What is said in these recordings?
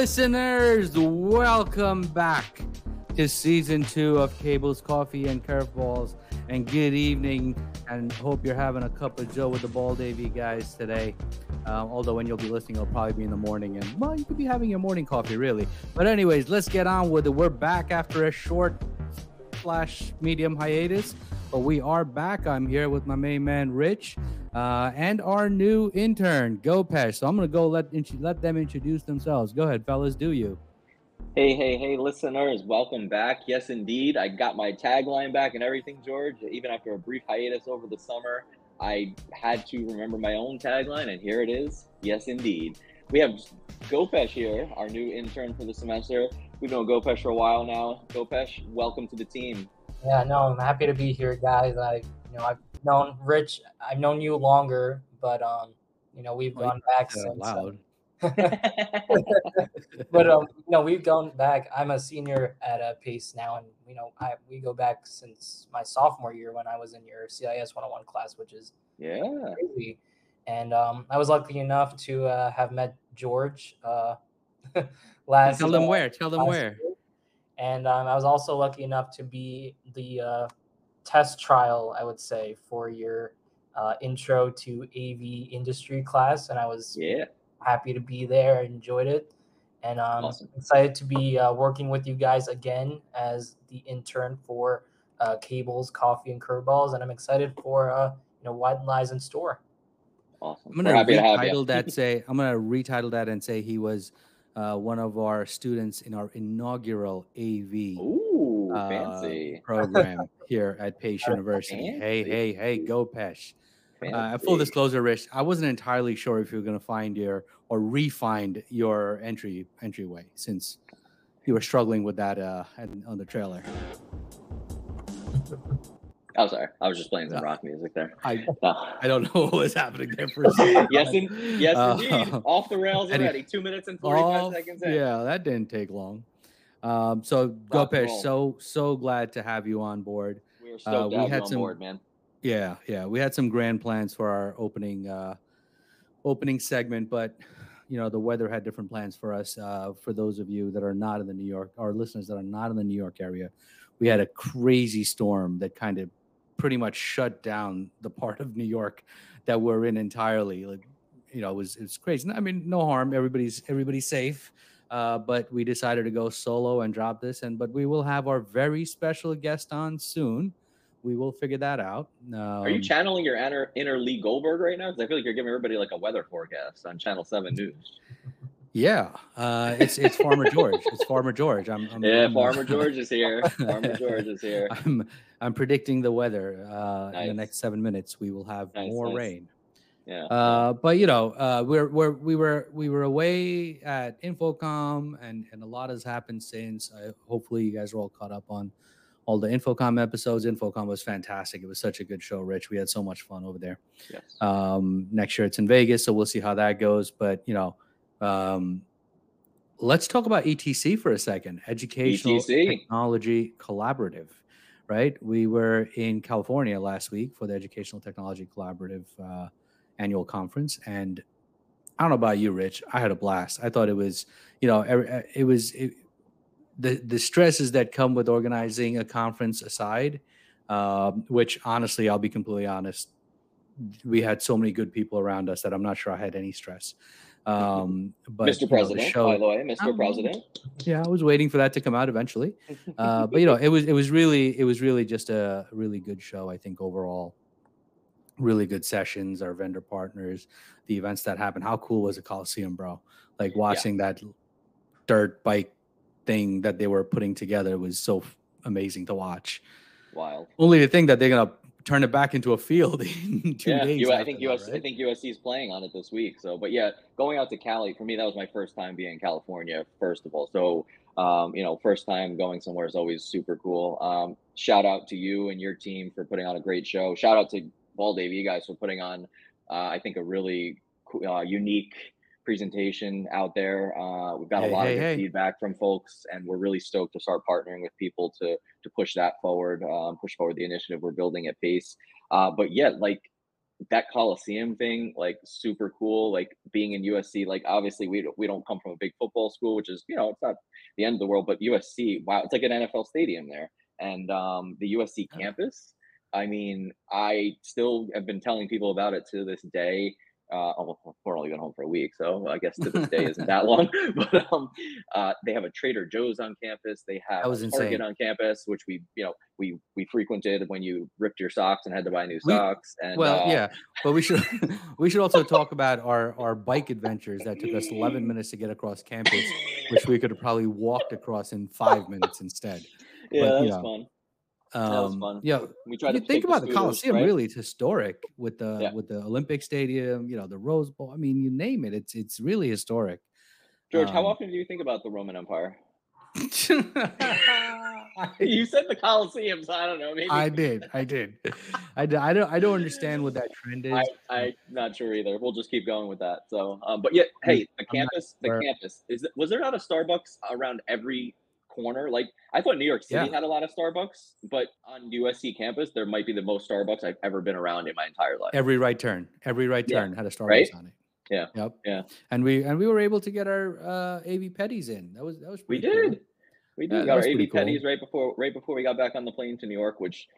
Listeners, welcome back to season two of Cables, Coffee, and Curveballs. And good evening, and hope you're having a cup of Joe with the Bald AV guys today. Um, although when you'll be listening, it'll probably be in the morning, and well, you could be having your morning coffee, really. But anyways, let's get on with it. We're back after a short slash medium hiatus, but we are back. I'm here with my main man Rich, uh, and our new intern Gopesh. So I'm gonna go let let them introduce themselves. Go ahead, fellas. Do you? Hey, hey, hey, listeners, welcome back. Yes, indeed. I got my tagline back and everything, George. Even after a brief hiatus over the summer, I had to remember my own tagline, and here it is. Yes, indeed. We have Gopesh here, our new intern for the semester. We've known Gopesh for a while now. Gopesh, welcome to the team. Yeah, no, I'm happy to be here, guys. I, you know, I've known Rich. I've known you longer, but um, you know, we've gone back since. Loud. but um, you know, we've gone back. I'm a senior at a Pace now, and you know, I we go back since my sophomore year when I was in your CIS 101 class, which is yeah crazy. And um, I was lucky enough to uh, have met George uh, last. Tell them uh, where. Tell them where. Year. And um, I was also lucky enough to be the uh, test trial, I would say, for your uh, intro to AV industry class, and I was yeah happy to be there. I enjoyed it, and um, awesome. excited to be uh, working with you guys again as the intern for uh, Cables, Coffee, and Curveballs, and I'm excited for uh, you know what lies in store. Awesome. I'm gonna retitle that. Say I'm gonna retitle that and say he was uh, one of our students in our inaugural AV Ooh, uh, program here at Pace University. Fancy. Hey, hey, hey, Gopesh. Uh, full disclosure, Rich, I wasn't entirely sure if you were going to find your or refind your entry entryway since you were struggling with that uh, on the trailer. Oh, sorry. I was just playing some rock music there. I I don't know what was happening there for a second. yes, in, yes, uh, indeed. Off the rails already. Two minutes and forty-five off, seconds. In. Yeah, that didn't take long. Um, so Gopesh, so so glad to have you on board. We are stoked uh, to have you on some, board, man. Yeah, yeah. We had some grand plans for our opening uh opening segment, but you know, the weather had different plans for us. Uh for those of you that are not in the New York, our listeners that are not in the New York area, we had a crazy storm that kind of pretty much shut down the part of New York that we're in entirely. Like, you know, it was it's crazy. I mean, no harm. Everybody's everybody's safe. Uh, but we decided to go solo and drop this. And but we will have our very special guest on soon we will figure that out. Um, Are you um, channeling your inner, inner Lee Goldberg right now? Because I feel like you're giving everybody like a weather forecast on Channel Seven News. Yeah, uh, it's it's Farmer George. It's Farmer George. I'm, I'm yeah, I'm, Farmer George is here. Farmer George is here. I'm I'm predicting the weather. Uh, nice. In the next seven minutes, we will have nice, more nice. rain. Yeah. Uh, but you know, uh, we're, we're we were we were away at InfoComm, and and a lot has happened since. I, hopefully, you guys are all caught up on all the InfoComm episodes. InfoComm was fantastic. It was such a good show, Rich. We had so much fun over there. Yes. Um, next year it's in Vegas, so we'll see how that goes. But you know, um, let's talk about ETC for a second. Educational ETC. Technology Collaborative, right? We were in California last week for the Educational Technology Collaborative uh, annual conference, and I don't know about you, Rich. I had a blast. I thought it was, you know, it was. It, the the stresses that come with organizing a conference aside, um, which honestly, I'll be completely honest, we had so many good people around us that I'm not sure I had any stress. Um, but Mr. President, know, show, by the way, Mr. Um, President. Yeah, I was waiting for that to come out eventually. Uh, but you know, it was it was really it was really just a really good show. I think overall, really good sessions. Our vendor partners, the events that happened. How cool was the Coliseum, bro? Like watching yeah. that dirt bike thing that they were putting together was so amazing to watch. Wild. Only the thing that they're gonna turn it back into a field in two yeah, days. I think US, right? I think USC is playing on it this week. So, but yeah, going out to Cali for me, that was my first time being in California. First of all, so um, you know, first time going somewhere is always super cool. Um, shout out to you and your team for putting on a great show. Shout out to Bald AV, you guys for putting on, uh, I think, a really uh, unique presentation out there. Uh, we've got hey, a lot hey, of hey. feedback from folks, and we're really stoked to start partnering with people to to push that forward, um, push forward the initiative we're building at Pace. Uh, but yeah, like that Coliseum thing, like super cool. Like being in USC, like obviously we don't, we don't come from a big football school, which is you know it's not the end of the world, but USC, wow, it's like an NFL stadium there, and um, the USC campus. I mean, I still have been telling people about it to this day uh, we're only been home for a week, so I guess to this day isn't that long. But um, uh, they have a Trader Joe's on campus. They have that was a Target on campus, which we, you know, we we frequented when you ripped your socks and had to buy new socks. We, and well, uh, yeah, but we should we should also talk about our our bike adventures that took us 11 minutes to get across campus, which we could have probably walked across in five minutes instead. Yeah, but, that was know, fun. Um, that was um, fun. Yeah, we tried to think about the, Coliseum. Right? Really, it's historic with the yeah. with the Olympic Stadium. You know, the Rose Bowl. I mean, you name it. It's it's really historic. George, um, how often do you think about the Roman Empire? you said the Coliseum, so I don't know. Maybe I did. I did. I, did. I don't. I don't understand what that trend is. I, am not sure either. We'll just keep going with that. So, um, but yeah, hey, the campus. The campus is. Was there not a Starbucks around every corner. Like I thought New York City yeah. had a lot of Starbucks, but on USC campus, there might be the most Starbucks I've ever been around in my entire life. Every right turn, every right turn yeah. had a Starbucks right? on it. Yeah. Yep. Yeah. And we and we were able to get our uh AV petties in. That was that was we did. Cool. We did. Yeah, got our AV cool. petties right before right before we got back on the plane to New York, which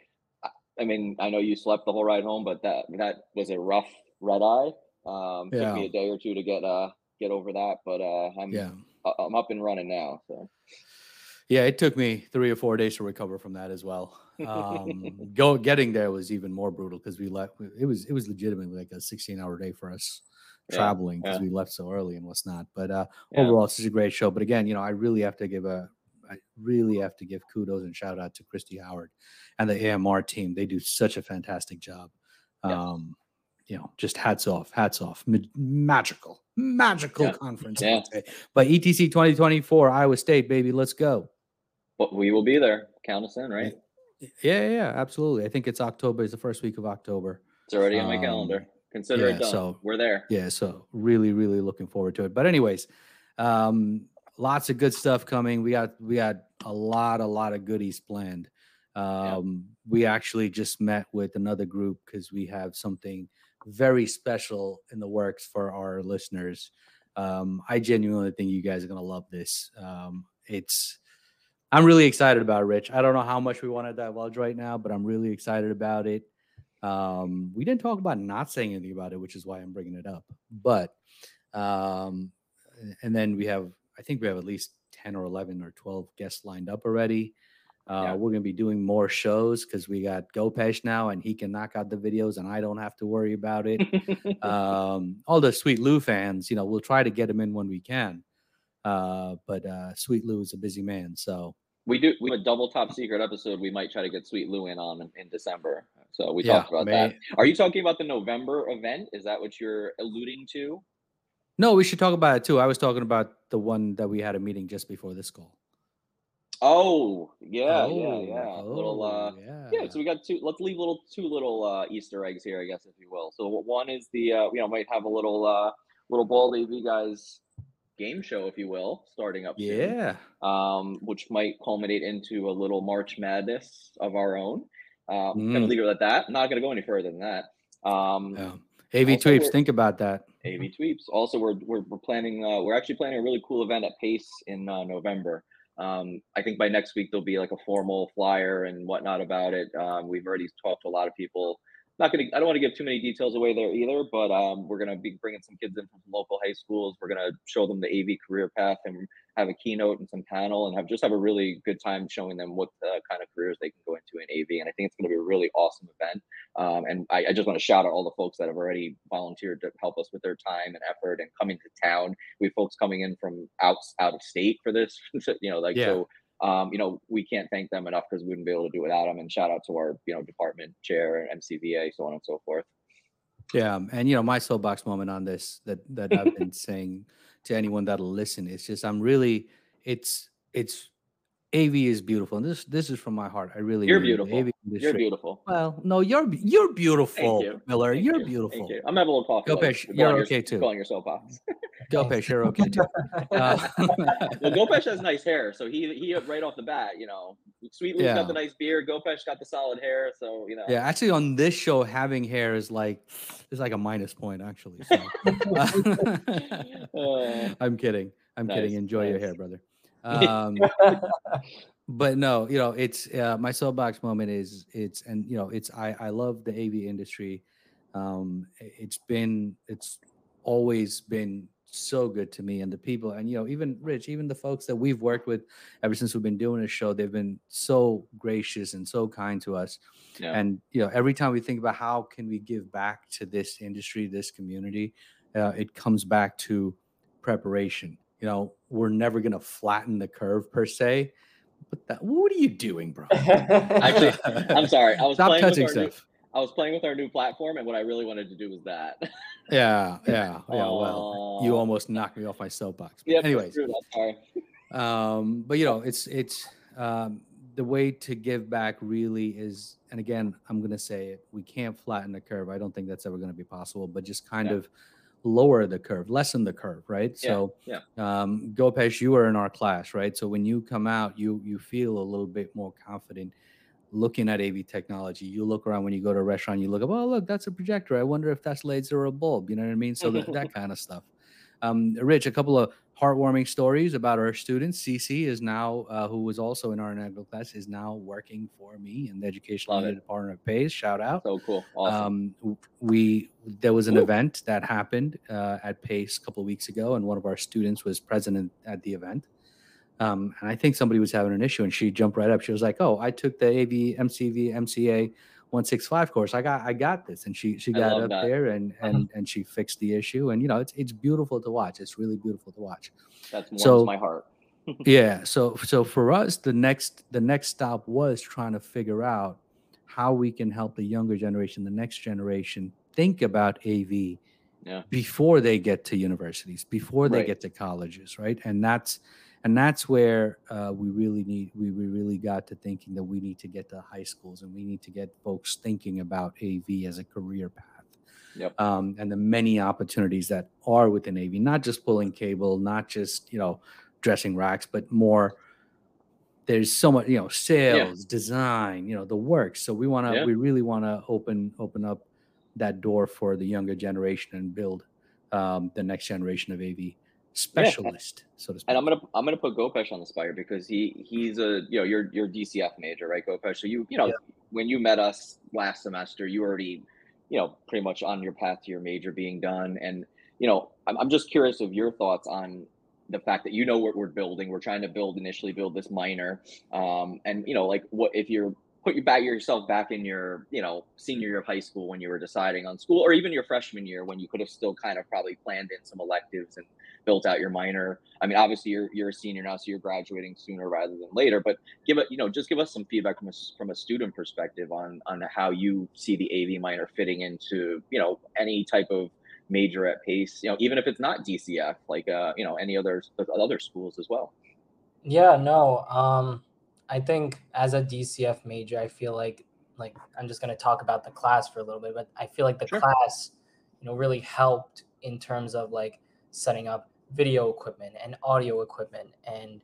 I mean, I know you slept the whole ride home, but that that was a rough red eye. Um, yeah. took me a day or two to get uh get over that, but uh I'm yeah. I'm up and running now. So yeah, it took me three or four days to recover from that as well. Um, go getting there was even more brutal because we left. It was it was legitimately like a 16 hour day for us traveling because yeah, yeah. we left so early and what's not. But uh, yeah. overall, it's a great show. But again, you know, I really have to give a I really have to give kudos and shout out to Christy Howard and the AMR team. They do such a fantastic job. Um, you know, just hats off, hats off. Ma- magical, magical conference. Yeah. But ETC 2024, Iowa State, baby, let's go we will be there. Count us in, right? Yeah, yeah, absolutely. I think it's October. It's the first week of October. It's already on my um, calendar. Consider yeah, it done. So we're there. Yeah, so really, really looking forward to it. But anyways, um, lots of good stuff coming. We got we got a lot, a lot of goodies planned. Um, yeah. We actually just met with another group because we have something very special in the works for our listeners. Um, I genuinely think you guys are gonna love this. Um, it's I'm really excited about it, Rich. I don't know how much we want to divulge right now, but I'm really excited about it. Um, we didn't talk about not saying anything about it, which is why I'm bringing it up. But, um, and then we have, I think we have at least 10 or 11 or 12 guests lined up already. Uh, yeah. We're going to be doing more shows because we got Gopesh now and he can knock out the videos and I don't have to worry about it. um, all the Sweet Lou fans, you know, we'll try to get him in when we can. Uh, but uh, Sweet Lou is a busy man, so we do we have a double top secret episode. We might try to get Sweet Lou in on in, in December. So we yeah, talked about may... that. Are you talking about the November event? Is that what you're alluding to? No, we should talk about it too. I was talking about the one that we had a meeting just before this call. Oh yeah, oh, yeah, yeah. Oh, little uh, yeah. yeah. So we got two. Let's leave little two little uh, Easter eggs here, I guess, if you will. So one is the uh, you know might have a little uh, little Bald AV guys game show, if you will, starting up yeah. Soon, um, which might culminate into a little March Madness of our own. Um, mm. Gonna leave it at that. Not gonna go any further than that. Um, yeah. AV Tweeps, think about that. AV Tweeps. Also, we're, we're, we're planning, uh, we're actually planning a really cool event at Pace in uh, November. Um, I think by next week there'll be like a formal flyer and whatnot about it. Um, we've already talked to a lot of people not going to, I don't want to give too many details away there either, but um, we're going to be bringing some kids in from local high schools. We're going to show them the AV career path and have a keynote and some panel and have just have a really good time showing them what the kind of careers they can go into in AV. And I think it's going to be a really awesome event. Um, and I, I, just want to shout out all the folks that have already volunteered to help us with their time and effort and coming to town. We have folks coming in from out, out of state for this, you know, like, yeah. so um, you know, we can't thank them enough because we wouldn't be able to do without them. And shout out to our, you know, department chair and MCVA, so on and so forth. Yeah, and you know, my soapbox moment on this that that I've been saying to anyone that'll listen is just I'm really it's it's AV is beautiful, and this this is from my heart. I really you're beautiful. AV you're beautiful. Well, no, you're you're beautiful, you. Miller. Thank you're you. beautiful. Thank you. I'm having a little coffee. Gopesh, you're okay your, too. Calling yourself box. Gopesh, you're okay too. Uh, well, Gopesh has nice hair, so he he right off the bat, you know, Sweet Lou's yeah. got the nice beard. Gopesh got the solid hair, so you know. Yeah, actually, on this show, having hair is like is like a minus point, actually. So. uh, I'm kidding. I'm nice, kidding. Enjoy nice. your hair, brother. Um, but no, you know, it's uh, my soapbox moment is it's and you know it's I I love the AV industry. Um, it's been it's always been so good to me and the people and you know even rich even the folks that we've worked with ever since we've been doing this show they've been so gracious and so kind to us yeah. and you know every time we think about how can we give back to this industry this community uh, it comes back to preparation you know we're never going to flatten the curve per se but that what are you doing bro actually i'm sorry i was stop touching stuff I was playing with our new platform, and what I really wanted to do was that. yeah, yeah, yeah. Well, you almost knocked me off my soapbox. Yeah. Anyways, sorry. um, but you know, it's it's um, the way to give back really is, and again, I'm gonna say it. We can't flatten the curve. I don't think that's ever gonna be possible. But just kind yeah. of lower the curve, lessen the curve, right? Yeah, so, yeah. Um, Gopesh, you were in our class, right? So when you come out, you you feel a little bit more confident looking at AV technology. You look around when you go to a restaurant, you look up, oh, look, that's a projector. I wonder if that's laser or a bulb. You know what I mean? So that, that kind of stuff. Um, Rich, a couple of heartwarming stories about our students. CC is now, uh, who was also in our inaugural class, is now working for me in the educational department of PACE. Shout out! So cool. Awesome. Um, we there was an Ooh. event that happened uh, at PACE a couple of weeks ago, and one of our students was present at the event. Um, and I think somebody was having an issue, and she jumped right up. She was like, "Oh, I took the AV MCV MCA 165 course. I got I got this." And she she got up that. there and uh-huh. and and she fixed the issue. And you know, it's it's beautiful to watch. It's really beautiful to watch. That's so, my heart. yeah. So so for us, the next the next stop was trying to figure out how we can help the younger generation, the next generation, think about AV yeah. before they get to universities, before they right. get to colleges, right? And that's and that's where uh, we really need we, we really got to thinking that we need to get to high schools and we need to get folks thinking about av as a career path yep. um, and the many opportunities that are within av not just pulling cable not just you know dressing racks but more there's so much you know sales yeah. design you know the work so we want to yeah. we really want to open open up that door for the younger generation and build um, the next generation of av specialist, yeah. so to speak. And I'm gonna I'm gonna put Gopesh on the spire because he he's a you know you're you're DCF major, right, Gopesh? So you you know yeah. when you met us last semester, you already you know pretty much on your path to your major being done, and you know I'm I'm just curious of your thoughts on the fact that you know what we're building. We're trying to build initially build this minor, um, and you know like what if you're put you back yourself back in your you know senior year of high school when you were deciding on school or even your freshman year when you could have still kind of probably planned in some electives and built out your minor i mean obviously you're you're a senior now so you're graduating sooner rather than later but give it you know just give us some feedback from a, from a student perspective on on how you see the av minor fitting into you know any type of major at pace you know even if it's not dcf like uh you know any other other schools as well yeah no um I think as a DCF major, I feel like like I'm just going to talk about the class for a little bit, but I feel like the sure. class, you know, really helped in terms of like setting up video equipment and audio equipment and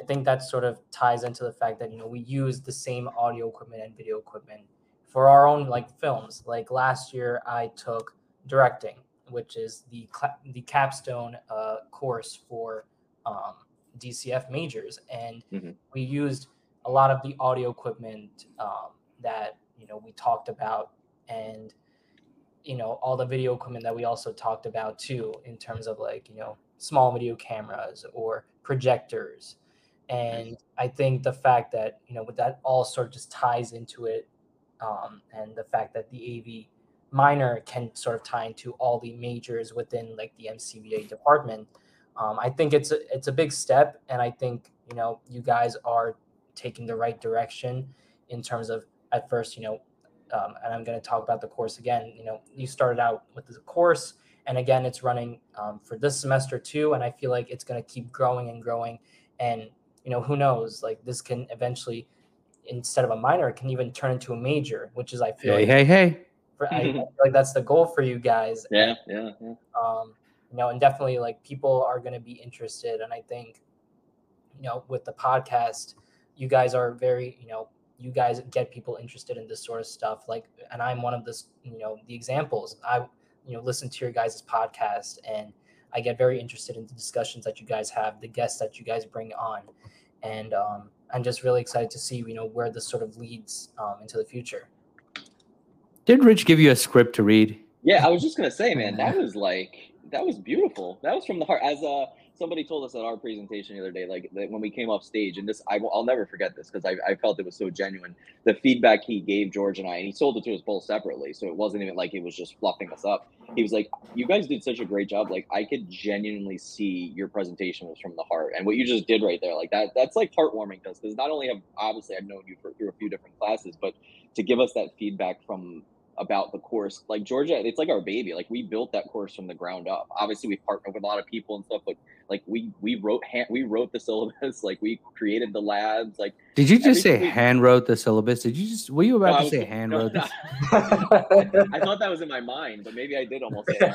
I think that sort of ties into the fact that you know we use the same audio equipment and video equipment for our own like films. Like last year, I took directing, which is the the capstone uh, course for um, DCF majors, and mm-hmm. we used a lot of the audio equipment um, that you know we talked about and you know all the video equipment that we also talked about too in terms of like you know small video cameras or projectors. And i think the fact that you know with that all sort of just ties into it um, and the fact that the av minor can sort of tie into all the majors within like the mcva department um, i think it's a it's a big step. And i think you know you guys are taking the right direction in terms of at first, you know, um, and I'm going to talk about the course again. You know, you started out with the course, and again, it's running um, for this semester too, and I feel like it's going to keep growing and growing. And you know, who knows? Like this can eventually, instead of a minor, it can even turn into a major, which is I feel hey like, hey hey. For, I, I feel like that's the goal for you guys. Yeah, yeah, yeah. Um, you know, and definitely like people are going to be interested, and I think, you know, with the podcast, you guys are very, you know, you guys get people interested in this sort of stuff. Like, and I'm one of this, you know, the examples. I, you know, listen to your guys' podcast and I get very interested in the discussions that you guys have, the guests that you guys bring on, and um, I'm just really excited to see you know where this sort of leads um, into the future. Did Rich give you a script to read? Yeah, I was just gonna say, man, that was like that was beautiful. That was from the heart. As a somebody told us at our presentation the other day, like when we came off stage, and this I will, I'll never forget this because I, I felt it was so genuine. The feedback he gave George and I, and he sold it to us both separately, so it wasn't even like he was just fluffing us up. He was like, "You guys did such a great job. Like I could genuinely see your presentation was from the heart, and what you just did right there, like that, that's like heartwarming to us because not only have obviously I've known you for through a few different classes, but to give us that feedback from about the course. Like Georgia, it's like our baby. Like we built that course from the ground up. Obviously, we partnered with a lot of people and stuff, but like we we wrote hand, we wrote the syllabus. Like we created the labs. Like did you just say we, hand wrote the syllabus? Did you just were you about no, to say hand wrote? No, I thought that was in my mind, but maybe I did almost. Say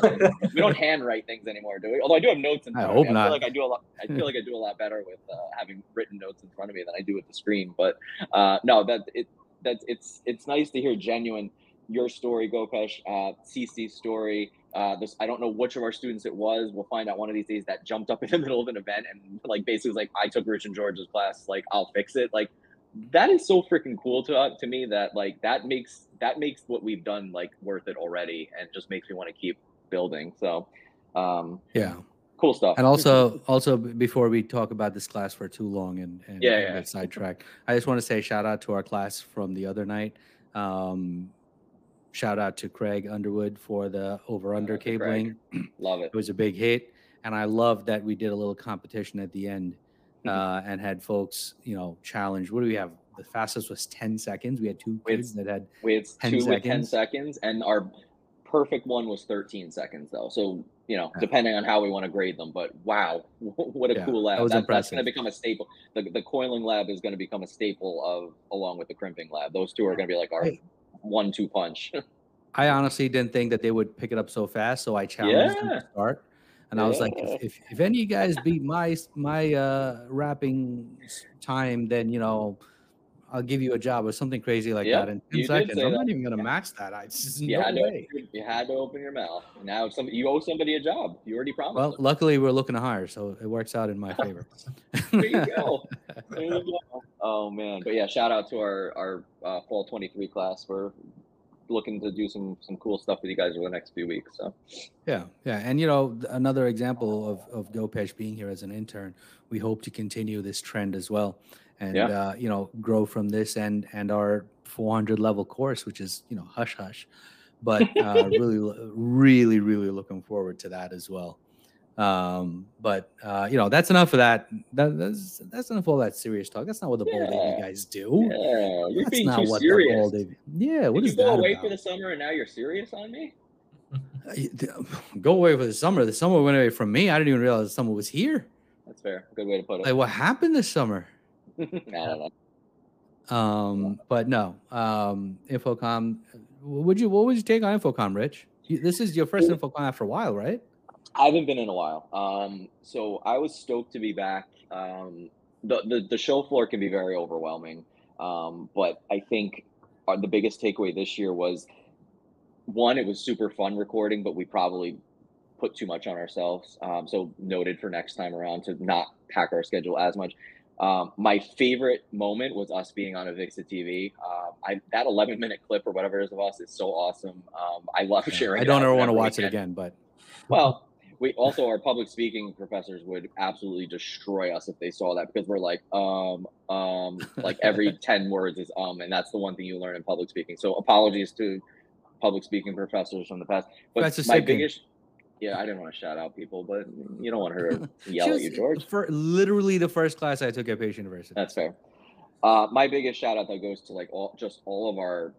we don't handwrite things anymore, do we? Although I do have notes in front I hope of me. not. I feel like I do a lot. I feel like I do a lot better with uh, having written notes in front of me than I do with the screen. But uh, no, that it that's it's it's nice to hear genuine your story, Gopesh, uh, CC's story. Uh, this I don't know which of our students it was. We'll find out one of these days that jumped up in the middle of an event and like basically was like, I took Rich and George's class, like I'll fix it. Like that is so freaking cool to uh, to me that like that makes that makes what we've done like worth it already and just makes me want to keep building. So um yeah. Cool stuff. And also, also before we talk about this class for too long and, and yeah, yeah. get sidetracked, I just want to say shout out to our class from the other night. Um, Shout out to Craig Underwood for the over under cabling. Love it. It was a big hit. And I love that we did a little competition at the end mm-hmm. uh, and had folks, you know, challenge. What do we have? The fastest was 10 seconds. We had two kids that had we had 10 two seconds. with 10 seconds, and our perfect one was 13 seconds, though. So, you know, depending on how we want to grade them. But wow, what a yeah, cool lab. That that, that's going to become a staple. The, the coiling lab is going to become a staple of, along with the crimping lab. Those two are going to be like our one two punch. I honestly didn't think that they would pick it up so fast, so I challenged yeah. them to start. And. I was like, if, if, if any of you guys beat my my uh, wrapping time, then you know I'll give you a job or something crazy like that in 10 seconds. I'm that. not even gonna match that. I just you, no had way. To, you had to open your mouth. Now some you owe somebody a job. You already promised. Well, them. luckily we're looking to hire, so it works out in my favor. there you go. There you go. Oh man. But yeah, shout out to our our uh, fall 23 class. We're looking to do some some cool stuff with you guys over the next few weeks. So yeah, yeah, and you know another example of of Gopesh being here as an intern, we hope to continue this trend as well, and yeah. uh, you know grow from this and and our 400 level course, which is you know hush hush, but uh, really really really looking forward to that as well. Um, but uh, you know, that's enough of that. that that's that's enough of all that serious talk. That's not what the yeah. Bald guys do. Yeah, you're that's being not too what serious. The Bald yeah, what Did is you go that away about? for the summer and now you're serious on me? go away for the summer. The summer went away from me. I didn't even realize the summer was here. That's fair. Good way to put it. Like what happened this summer? I don't know. Um, but no. Um, InfoComm. Would you? What would you take on InfoComm, Rich? this is your first InfoComm after a while, right? I haven't been in a while. Um, so I was stoked to be back. Um, the, the, the show floor can be very overwhelming, um, but I think our, the biggest takeaway this year was one, it was super fun recording, but we probably put too much on ourselves. Um, so noted for next time around to not pack our schedule as much. Um, my favorite moment was us being on Avixa TV. Uh, I, that 11 minute clip or whatever it is of us is so awesome. Um, I love sharing. I don't ever want to watch weekend. it again, but well, we also our public speaking professors would absolutely destroy us if they saw that because we're like um um like every 10 words is um and that's the one thing you learn in public speaking so apologies to public speaking professors from the past but that's the my biggest yeah, I didn't want to shout out people, but you don't want her to yell at you, George. For literally the first class I took at Pace University. That's fair. Uh, my biggest shout out though goes to like all just all of our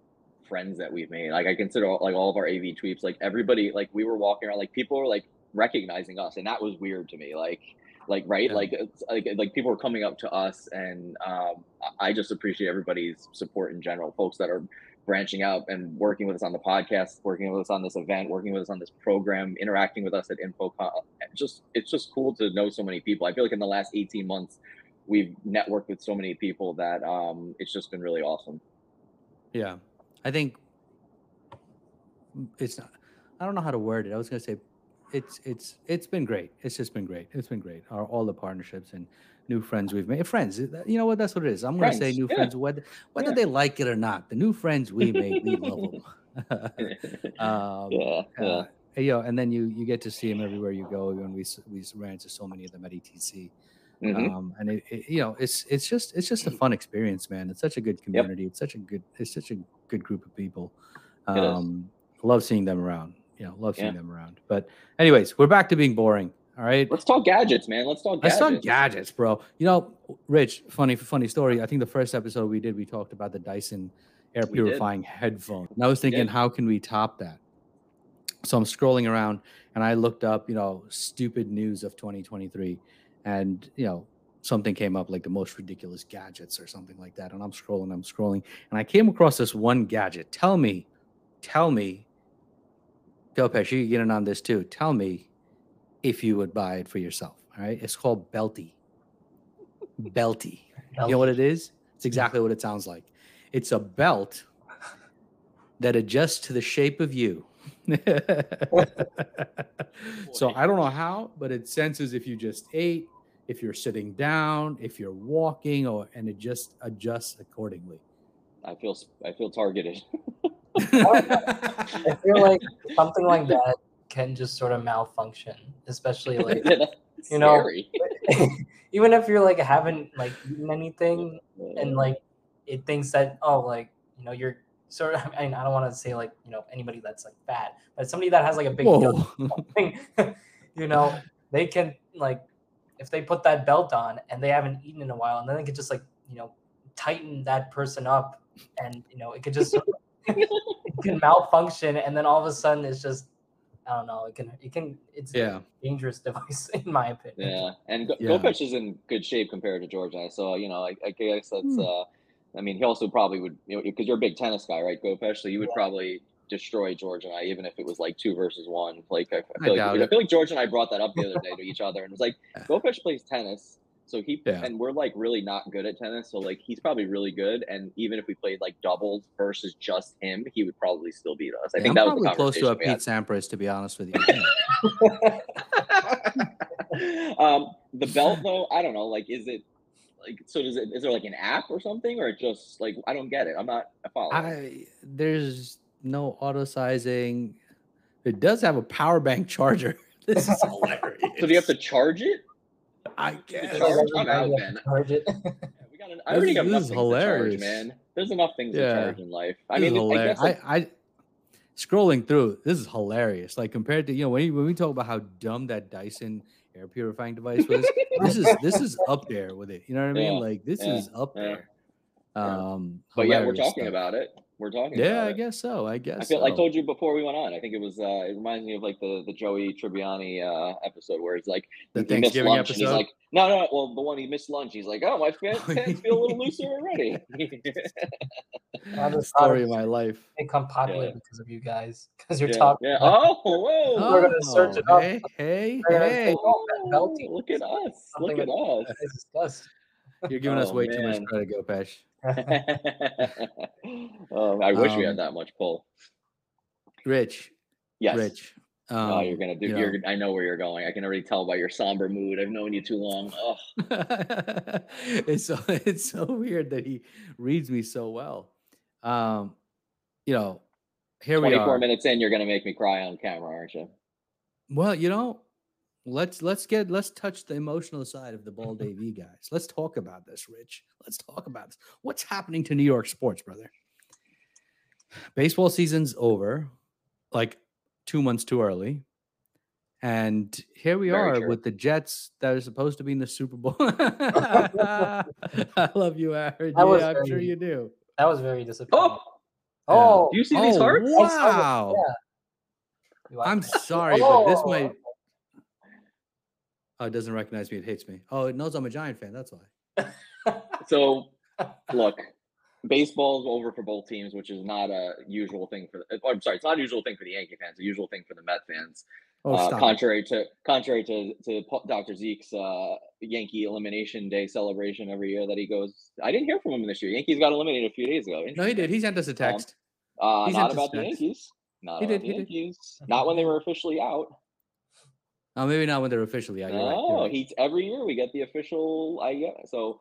friends that we've made. Like I consider all, like all of our AV Tweeps, like everybody, like we were walking around, like people were like recognizing us, and that was weird to me. Like like right, yeah. like like like people were coming up to us, and um, I just appreciate everybody's support in general. Folks that are branching out and working with us on the podcast, working with us on this event, working with us on this program, interacting with us at InfoComm. Just it's just cool to know so many people. I feel like in the last 18 months, we've networked with so many people that um, it's just been really awesome. Yeah, I think it's not. I don't know how to word it. I was gonna say it's it's it's been great. It's just been great. It's been great. Our, all the partnerships and new friends we've made. Friends, you know what? That's what it is. I'm going to say new yeah. friends, whether whether yeah. they like it or not. The new friends we made, we love them. um, yeah, yeah. Uh, you know, and then you you get to see them everywhere you go. And we we ran into so many of them at ETC. Mm-hmm. Um, and it, it, you know, it's it's just it's just a fun experience, man. It's such a good community. Yep. It's such a good it's such a good group of people. Um, love seeing them around. You know, love seeing yeah. them around. But anyways, we're back to being boring. All right. Let's talk gadgets, man. Let's talk gadgets. Let's talk gadgets, bro. You know, Rich, funny, funny story. I think the first episode we did, we talked about the Dyson air purifying headphone. And I was thinking, how can we top that? So I'm scrolling around and I looked up, you know, stupid news of 2023. And, you know, something came up like the most ridiculous gadgets or something like that. And I'm scrolling, I'm scrolling. And I came across this one gadget. Tell me, tell me, Gopesh, you get in on this too. Tell me if you would buy it for yourself. All right. It's called Belty. Belty. You know what it is? It's mm-hmm. exactly what it sounds like. It's a belt that adjusts to the shape of you. so I don't know how, but it senses if you just ate, if you're sitting down, if you're walking, or and it just adjusts accordingly. I feel I feel targeted. I feel like something like that can just sort of malfunction, especially like you know, even if you're like haven't like eaten anything and like it thinks that oh like you know you're sort of I mean I don't want to say like you know anybody that's like fat, but somebody that has like a big thing, you know, they can like if they put that belt on and they haven't eaten in a while, and then they could just like you know tighten that person up, and you know it could just it can malfunction, and then all of a sudden it's just I don't know. It can it can it's yeah. a dangerous device in my opinion. Yeah, and Go- yeah. is in good shape compared to George. I saw you know I, I guess that's hmm. uh I mean he also probably would you know because you're a big tennis guy right Gopesh so you would yeah. probably destroy George and I even if it was like two versus one. Like I, I feel I like I feel like George and I brought that up the other day to each other and it was like Gopesh plays tennis so he yeah. and we're like really not good at tennis. So like he's probably really good. And even if we played like doubles versus just him, he would probably still beat us. I yeah, think I'm that was probably close to a Pete Sampras, to be honest with you. um, the belt though, I don't know. Like, is it like so? Does it is there like an app or something, or just like I don't get it. I'm not a follower. I there's no auto sizing. It does have a power bank charger. This is hilarious. so do you have to charge it? I guess. Charge, I'm out, man. Charge it. we got an, I already got enough hilarious. Charge, man. There's enough things yeah. to charge in life. I this mean, I, guess like, I, I scrolling through this is hilarious. Like compared to you know when, when we talk about how dumb that Dyson air purifying device was, this is this is up there with it. You know what I mean? Yeah. Like this yeah. is up there. Um, but yeah, we're talking stuff. about it we're talking. Yeah, I guess so. I guess. I feel. So. I told you before we went on. I think it was. Uh, it reminds me of like the the Joey Tribbiani uh, episode where he's like the he Thanksgiving lunch episode. he's like, no, no, well, the one he missed lunch. He's like, oh, my pants feel a little looser already. the story of my life. They come popular yeah. because of you guys. Because you're yeah, talking. Yeah. Oh, whoa. We're gonna search it up. Hey, hey, hey. Oh, look at us. Look at us. You're giving oh, us way man. too much credit, Gopesh. Um, I wish um, we had um, that much pull. Rich. Yes. Rich. Um, oh, you're gonna do. You are I know where you're going. I can already tell by your somber mood. I've known you too long. Oh. it's so it's so weird that he reads me so well. Um, you know, here we are. 24 minutes in, you're gonna make me cry on camera, aren't you? Well, you know, let's let's get let's touch the emotional side of the Bald AV guys. Let's talk about this, Rich. Let's talk about this. What's happening to New York sports, brother? Baseball season's over, like two months too early. And here we Very are true. with the Jets that are supposed to be in the Super Bowl. I love you, Aaron. Yeah, I'm very, sure you do. That was very disappointing. Oh, oh, do you see oh, these hearts? Wow. Yeah. I'm sorry, oh. but this oh! might Oh, it doesn't recognize me. It hates me. Oh, it knows I'm a Giant fan. That's why. so, look, baseball's over for both teams, which is not a usual thing for. The, oh, I'm sorry, it's not a usual thing for the Yankee fans. A usual thing for the Met fans. Oh, uh, contrary it. to contrary to to Dr. Zeke's uh, Yankee Elimination Day celebration every year that he goes. I didn't hear from him this year. Yankees got eliminated a few days ago. No, he did. He sent us a text. Um, uh, not about the Yankees. Not he about did, the Yankees. Did. Not when they were officially out. Oh, maybe not when they're officially out. No, right. he's every year we get the official. I yeah. So,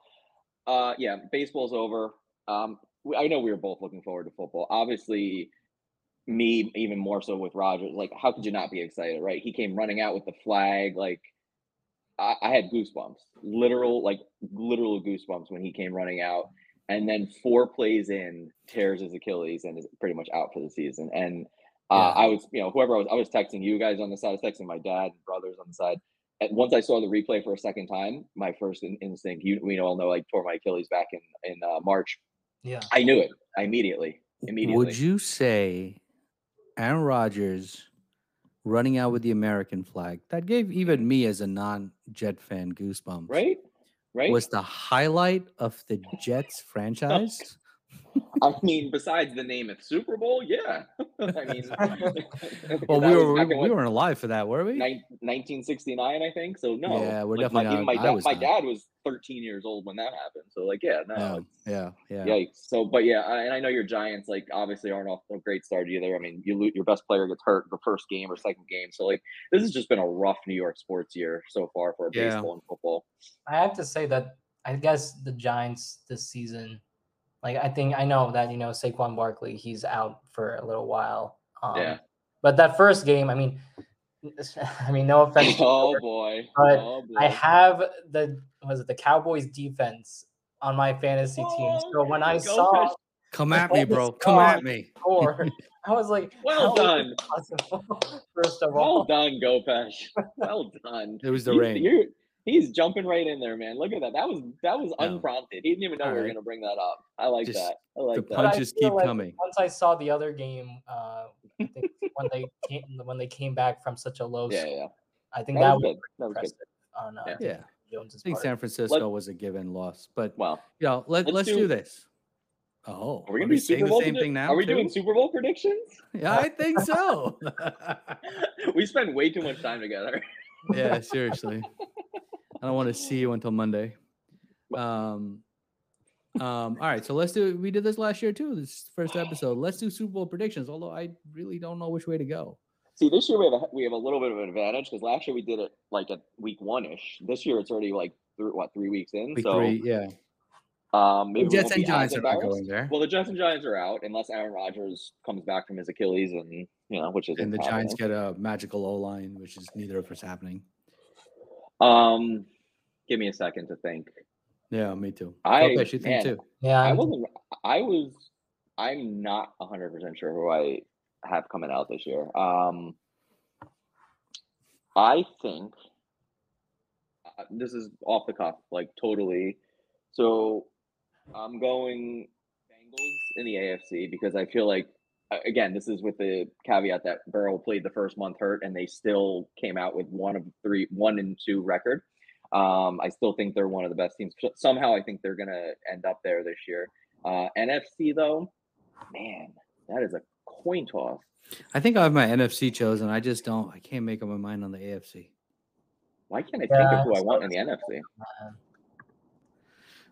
uh, yeah, baseball's over. Um, I know we were both looking forward to football. Obviously, me even more so with Rodgers. Like, how could you not be excited, right? He came running out with the flag. Like, I, I had goosebumps, literal, like literal goosebumps when he came running out. And then four plays in, tears his Achilles and is pretty much out for the season. And uh, yeah. I was, you know, whoever I was, I was texting you guys on the side, I was texting my dad and brothers on the side. And once I saw the replay for a second time, my first in, instinct, you we all know, I tore my Achilles back in in uh, March. Yeah, I knew it immediately. Immediately. Would you say Aaron Rodgers running out with the American flag that gave even me as a non-Jet fan goosebumps? Right, right. Was the highlight of the Jets franchise? I mean, besides the Namath Super Bowl, yeah. I mean, well, we were we, we weren't alive for that, were we? 1969, I think. So no, yeah, we're like definitely. My, not, my, dad, my dad was 13 years old when that happened. So like, yeah, no, oh, yeah, yeah, yeah. Yikes. So, but yeah, and I know your Giants like obviously aren't off a great start either. I mean, you lose, your best player gets hurt the first game or second game. So like, this has just been a rough New York sports year so far for yeah. baseball and football. I have to say that I guess the Giants this season like I think I know that you know Saquon Barkley, he's out for a little while. Um, yeah. But that first game, I mean, I mean, no offense. oh boy. But oh boy. I have the was it the Cowboys defense on my fantasy oh, team. So when I saw Come at me, bro. Come at me. Or I was like, well done. First of all, well done, Gopesh. Well done. It was the you, rain. He's jumping right in there, man. Look at that. That was that was unprompted. He didn't even know All we were right. gonna bring that up. I like Just that. I like the that. punches keep like coming. Once I saw the other game, uh, I think when they came when they came back from such a low, yeah, yeah. I think that, that was, good. That was impressive. Good. On, uh, yeah. yeah. Jones's I think part. San Francisco let, was a given loss, but well, you know, let, let's, let's do, do, this. Oh, are we gonna be Super Bowl the same thing now? Are we too? doing Super Bowl predictions? Yeah, I think so. we spend way too much time together. yeah, seriously. I don't want to see you until Monday. Um, um, all right, so let's do. We did this last year too. This first episode. Let's do Super Bowl predictions. Although I really don't know which way to go. See, this year we have a, we have a little bit of an advantage because last year we did it like at week one ish. This year it's already like th- what three weeks in. Week so three, yeah. Um, maybe the Jets and Giants are not going there. Well, the Jets and Giants are out unless Aaron Rodgers comes back from his Achilles, and you know, which is and the Giants get a magical O line, which is neither of us happening. Um, give me a second to think. Yeah, me too. I okay, she think too. Yeah, I wasn't. I was. I'm not 100 percent sure who I have coming out this year. Um, I think uh, this is off the cuff, like totally. So I'm going Bengals in the AFC because I feel like again, this is with the caveat that Burrow played the first month hurt and they still came out with one of three, one and two record. Um, I still think they're one of the best teams. Somehow, I think they're going to end up there this year. Uh, NFC, though, man, that is a coin toss. I think I have my NFC chosen. I just don't. I can't make up my mind on the AFC. Why can't I think of who I want in the NFC?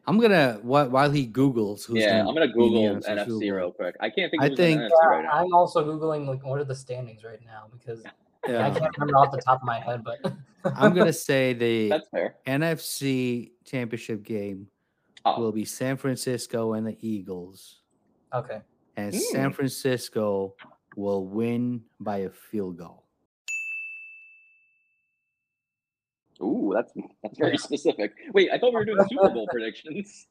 I'm gonna while he googles. Who's yeah, gonna I'm gonna Google NFC, NFC real quick. I can't think. I think yeah, right I'm also googling like what are the standings right now because yeah. I can't remember off the top of my head, but I'm gonna say the NFC championship game oh. will be San Francisco and the Eagles. Okay. And mm. San Francisco will win by a field goal. Ooh, that's that's very specific. Wait, I thought we were doing Super Bowl predictions.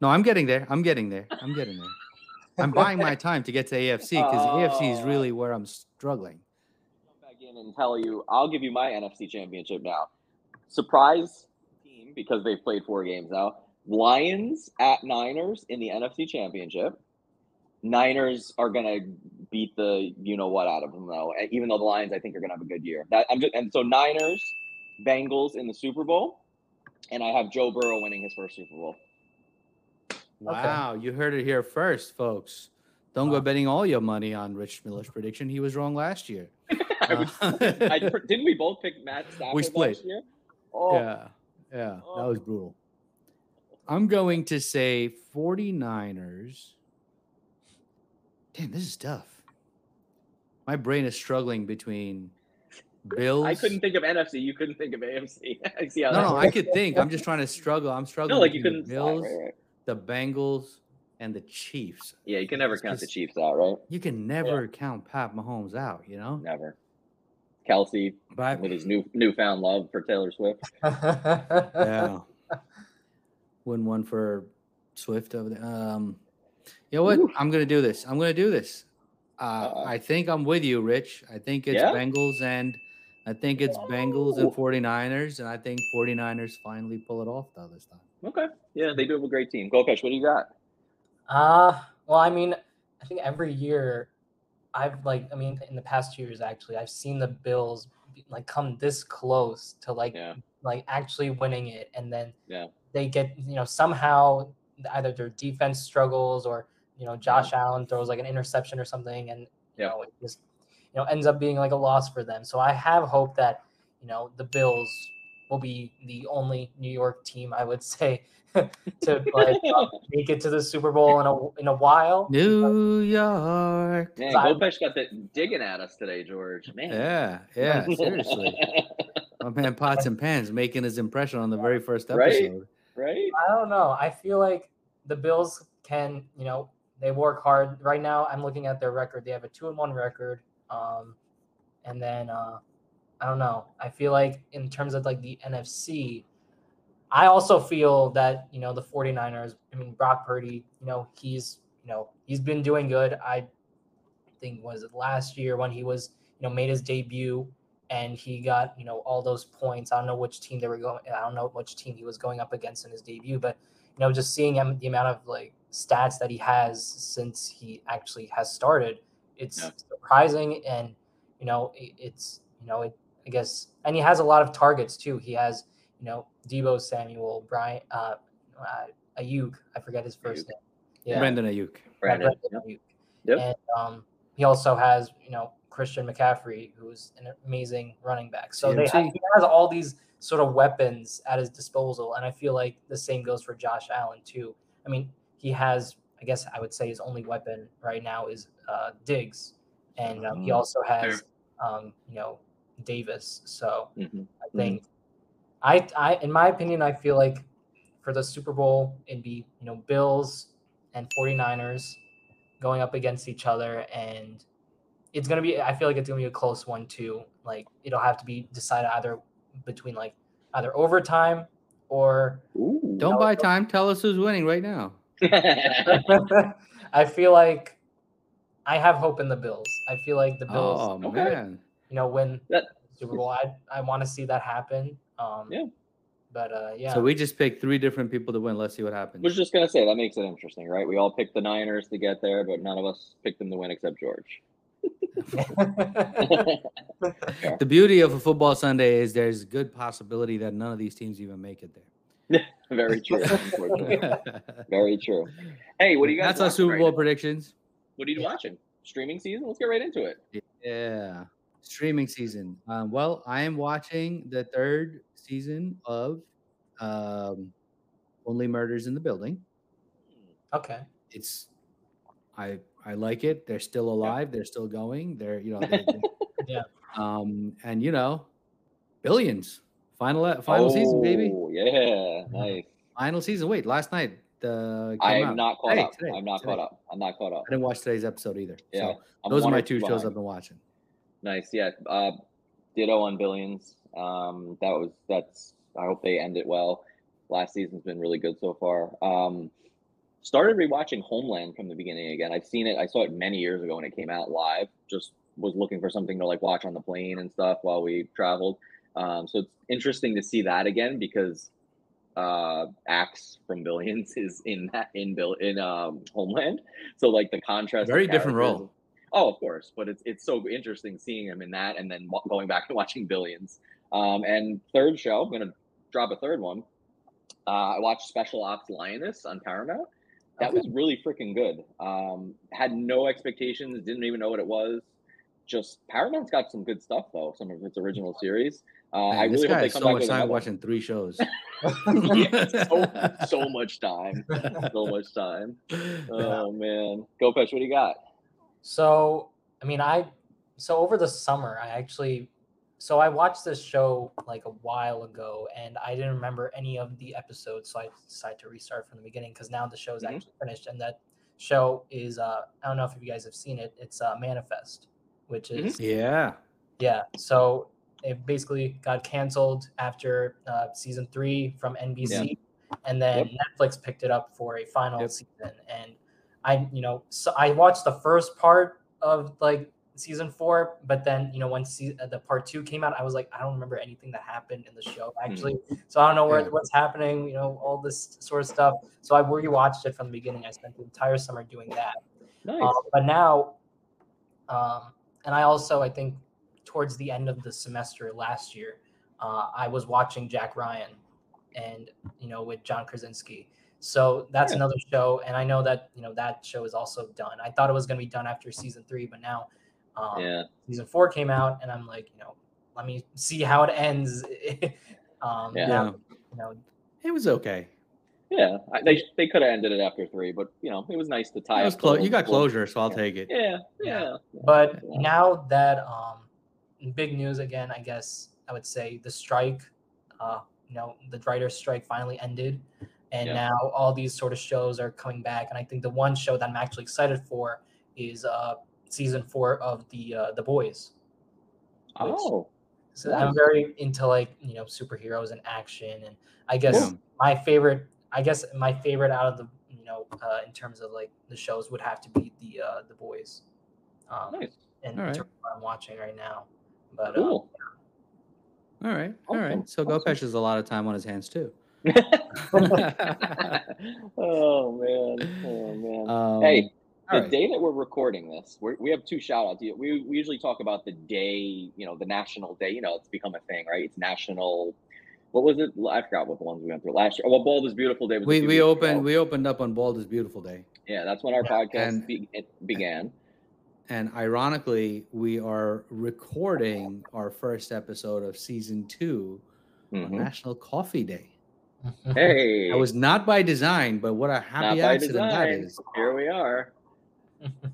No, I'm getting there. I'm getting there. I'm getting there. I'm buying my time to get to AFC because uh, AFC is really where I'm struggling Come back in and tell you, I'll give you my NFC championship now. Surprise team because they've played four games now. Lions at Niners in the NFC championship. Niners are gonna beat the you know what out of them though. Even though the Lions I think are gonna have a good year. That I'm just and so Niners Bengals in the Super Bowl, and I have Joe Burrow winning his first Super Bowl. Wow, okay. you heard it here first, folks. Don't go betting all your money on Rich Miller's prediction. He was wrong last year. I, uh, I, didn't we both pick Matt Stafford we split. last year? Oh. Yeah, yeah, oh. that was brutal. I'm going to say 49ers. Damn, this is tough. My brain is struggling between Bills. I couldn't think of NFC. You couldn't think of AFC. I see how no, no, I could think. I'm just trying to struggle. I'm struggling. No, like you couldn't. Bills, right, right. the Bengals, and the Chiefs. Yeah, you can never count the Chiefs out, right? You can never yeah. count Pat Mahomes out. You know, never. Kelce but, with his new newfound love for Taylor Swift. yeah, win one for Swift over there. Um, you know what? Ooh. I'm gonna do this. I'm gonna do this. Uh, uh, I think I'm with you, Rich. I think it's yeah? Bengals and I think it's Bengals and 49ers, and I think 49ers finally pull it off though this time. Okay. Yeah, they do have a great team. Gopesh, what do you got? Uh well, I mean, I think every year I've like, I mean, in the past two years actually, I've seen the Bills like come this close to like yeah. like actually winning it, and then yeah. they get you know somehow either their defense struggles or you know Josh yeah. Allen throws like an interception or something, and you yeah. know it just you know ends up being like a loss for them. So I have hope that you know the Bills will be the only New York team I would say to like uh, make it to the Super Bowl in a in a while. New York. Man, Gopesh got that digging at us today, George. Man. Yeah, yeah, seriously. My man Pots and Pans making his impression on the very first episode. Right. Right. I don't know. I feel like the Bills can, you know, they work hard. Right now, I'm looking at their record. They have a two and one record. Um, and then uh, I don't know. I feel like in terms of like the NFC, I also feel that, you know, the 49ers, I mean, Brock Purdy, you know, he's, you know, he's been doing good. I think was it last year when he was, you know, made his debut and he got, you know, all those points. I don't know which team they were going, I don't know which team he was going up against in his debut, but, you know, just seeing him, the amount of like stats that he has since he actually has started, it's yeah. surprising. And, you know, it, it's, you know, it, I guess, and he has a lot of targets too. He has, you know, Deebo Samuel, Brian, uh, uh, Aiyuk, I forget his first Aiyuk. name. Yeah. Brandon Aiyuk. Brandon. Brandon Aiyuk. Yep. And um, he also has, you know, Christian McCaffrey, who's an amazing running back. So they have, he has all these sort of weapons at his disposal, and I feel like the same goes for Josh Allen too. I mean, he has, I guess, I would say his only weapon right now is uh, Diggs, and um, he mm-hmm. also has, um, you know, Davis. So mm-hmm. I think I, I, in my opinion, I feel like for the Super Bowl, it'd be, you know, Bills and 49ers going up against each other. And it's going to be, I feel like it's going to be a close one, too. Like, it'll have to be decided either between like either overtime or. Ooh, don't know, buy time. Tell us who's winning right now. I feel like I have hope in the Bills. I feel like the Bills. Oh, man. You know, when that, Super Bowl. I, I want to see that happen. Um, yeah. But uh, yeah. So we just picked three different people to win. Let's see what happens. I was just gonna say that makes it interesting, right? We all picked the Niners to get there, but none of us picked them to win except George. the beauty of a football Sunday is there's good possibility that none of these teams even make it there. Very true. Very true. Hey, what do you guys? That's our Super Bowl right predictions. What are you yeah. watching? Streaming season. Let's get right into it. Yeah, streaming season. Um, well, I am watching the third season of um, Only Murders in the Building. Okay. It's I I like it. They're still alive. Yeah. They're still going. They're you know they're, they're, yeah. Um and you know billions final final oh, season baby. Yeah, nice. Final season. Wait, last night the I am not caught hey, up. Today, I'm not today. caught up. I'm not caught up. I didn't watch today's episode either. Yeah, so those are my two shows I've been watching. Nice. Yeah. Uh, ditto on Billions. Um, that was that's. I hope they end it well. Last season's been really good so far. Um, started rewatching Homeland from the beginning again. I've seen it. I saw it many years ago when it came out live. Just was looking for something to like watch on the plane and stuff while we traveled. Um, so it's interesting to see that again because uh Axe from Billions is in that in Bill in um Homeland. So like the contrast. Very different role. Oh, of course, but it's it's so interesting seeing him in that, and then going back and watching Billions. Um, and third show, I'm gonna drop a third one. Uh, I watched Special Ops Lioness on Paramount. That okay. was really freaking good. Um, had no expectations, didn't even know what it was. Just Paramount's got some good stuff though, some of its original series. Uh, Man, I really hope they come so back much time watching three shows. yeah, so, so much time, so much time. Oh man, Gopesh, what do you got? So, I mean, I so over the summer, I actually so I watched this show like a while ago and I didn't remember any of the episodes, so I decided to restart from the beginning because now the show is mm-hmm. actually finished and that show is uh I don't know if you guys have seen it. It's uh Manifest, which is mm-hmm. yeah. Yeah. So it basically got canceled after uh, season three from NBC, yeah. and then yep. Netflix picked it up for a final yep. season. And I, you know, so I watched the first part of like season four, but then you know when se- uh, the part two came out, I was like, I don't remember anything that happened in the show hmm. actually, so I don't know where yeah. what's happening, you know, all this sort of stuff. So I rewatched it from the beginning. I spent the entire summer doing that. Nice. Um, but now, um, and I also I think towards the end of the semester last year, uh, I was watching Jack Ryan, and you know with John Krasinski. So that's yeah. another show, and I know that you know that show is also done. I thought it was going to be done after season three, but now um, yeah. season four came out, and I'm like, you know, let me see how it ends. um, yeah. Now, you know, it was okay. Yeah, they they could have ended it after three, but you know, it was nice to tie. It was clo- you got closure, so I'll yeah. take it. Yeah, yeah. yeah. But now that um, big news again, I guess I would say the strike, uh, you know, the writer's strike finally ended, and now all these sort of shows are coming back. And I think the one show that I'm actually excited for is uh, season four of the uh, the Boys. Oh, so I'm very into like you know superheroes and action, and I guess yeah. my favorite, I guess my favorite out of the you know uh, in terms of like the shows would have to be the uh, the Boys. Um, nice. And right. I'm watching right now, but uh, cool. all right, all right. So awesome. Gopesh has a lot of time on his hands too. oh man, oh man. Um, hey, the right. day that we're recording this, we we have two shout outs. We, we usually talk about the day, you know, the national day. You know, it's become a thing, right? It's national. What was it? I forgot what the ones we went through last year. Oh, well, Bald is Beautiful Day. we we opened we opened up on Bald is Beautiful Day. Yeah, that's when our podcast and, be, began. And ironically, we are recording our first episode of season 2 mm-hmm. on National Coffee Day. Hey, that was not by design, but what a happy accident that is. Here we are.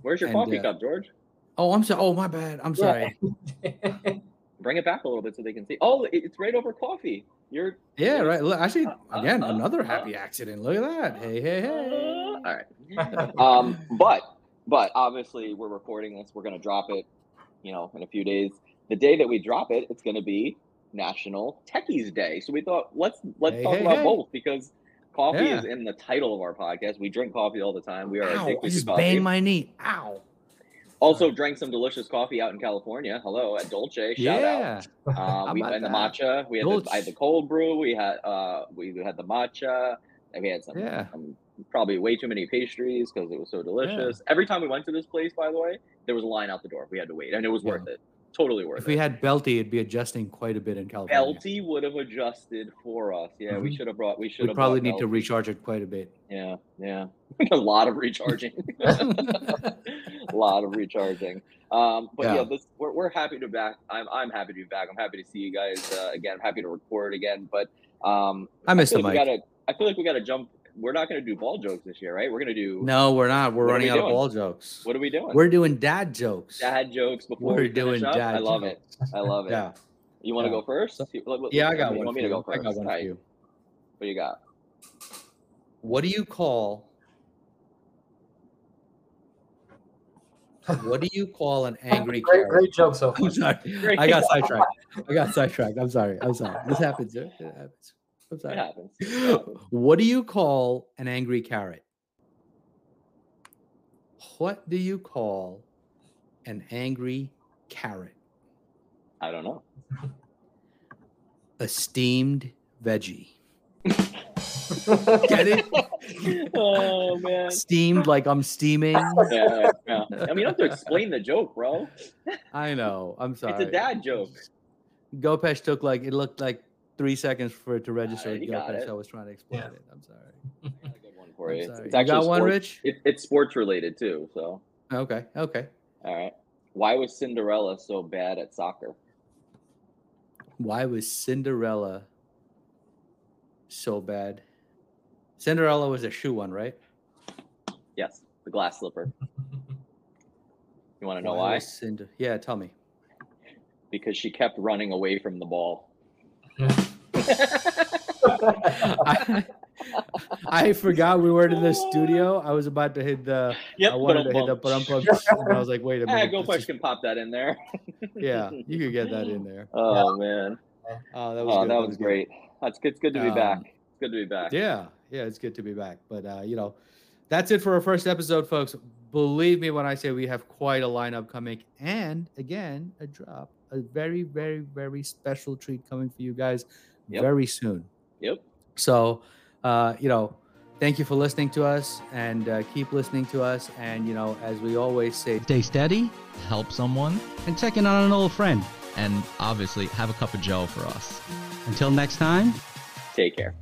Where's your and, coffee uh, cup, George? Oh, I'm sorry. Oh, my bad. I'm sorry. Bring it back a little bit so they can see. Oh, it's right over coffee. You're yeah, right. Look, actually, uh, again, uh, another happy accident. Look at that. Hey, hey, hey. all right. um, but but obviously, we're recording this. We're gonna drop it, you know, in a few days. The day that we drop it, it's gonna be National Techies Day. So we thought let's let's hey, talk hey, about hey. both because Coffee yeah. is in the title of our podcast. We drink coffee all the time. We are Ow, addicted I just to coffee. banged my knee. Ow. Also drank some delicious coffee out in California. Hello at Dolce. Shout yeah. out. Um, we had the matcha. We had the, I had the cold brew. We had uh we had the matcha. And we had some, yeah. Some, probably way too many pastries because it was so delicious. Yeah. Every time we went to this place, by the way, there was a line out the door. We had to wait, and it was yeah. worth it totally worth if it. If we had Belty, it'd be adjusting quite a bit in California. Belty would have adjusted for us. Yeah, mm-hmm. we should have brought. We should. We probably need Belty. to recharge it quite a bit. Yeah, yeah, a lot of recharging. a lot of recharging. Um, but yeah, yeah this, we're, we're happy to back. I'm I'm happy to be back. I'm happy to see you guys uh, again. I'm happy to record again. But um, I miss I the like mic. Gotta, I feel like we got to jump we're not going to do ball jokes this year, right? We're going to do. No, we're not. We're running out doing? of ball jokes. What are we doing? We're doing dad jokes. Dad jokes before we're we doing dad. I love jokes. it. I love it. yeah. You want to yeah. go first? Yeah, I got one. You want me to go first? I got one right. for you. What do you got? What do you call? What do you call an angry great, great joke so far. I'm sorry. Great. I got sidetracked. I got sidetracked. I'm sorry. I'm sorry. This happens. It happens. I'm sorry. It happens. What do you call an angry carrot? What do you call an angry carrot? I don't know. A steamed veggie. Get it? Oh man. Steamed like I'm steaming. Yeah, yeah. I mean, you don't have to explain the joke, bro. I know. I'm sorry. It's a dad joke. Gopesh took like it looked like three seconds for it to register. Uh, Gopesh, I was trying to explain yeah. it. I'm sorry. I good one for you. It's, it's actually got one, Rich. It, it's sports related too. So okay, okay. All right. Why was Cinderella so bad at soccer? Why was Cinderella so bad? Cinderella was a shoe one, right? Yes, the glass slipper. You want to know why? why? Cinder- yeah, tell me. Because she kept running away from the ball. I, I, forgot we were in the studio. I was about to hit the. Yep, I wanted to hit the bump and I was like, wait a minute. Gopesh can pop that in there. yeah, you could get that in there. Oh man. Oh, that was, oh, that, was, was great. That's good. It's good to be um, back. It's good to be back. Yeah, yeah, it's good to be back. But uh, you know, that's it for our first episode, folks. Believe me when I say we have quite a lineup coming, and again, a drop, a very, very, very special treat coming for you guys yep. very soon. Yep. So, uh, you know, thank you for listening to us, and uh, keep listening to us. And you know, as we always say, stay steady, help someone, and check in on an old friend and obviously have a cup of Joe for us. Until next time, take care.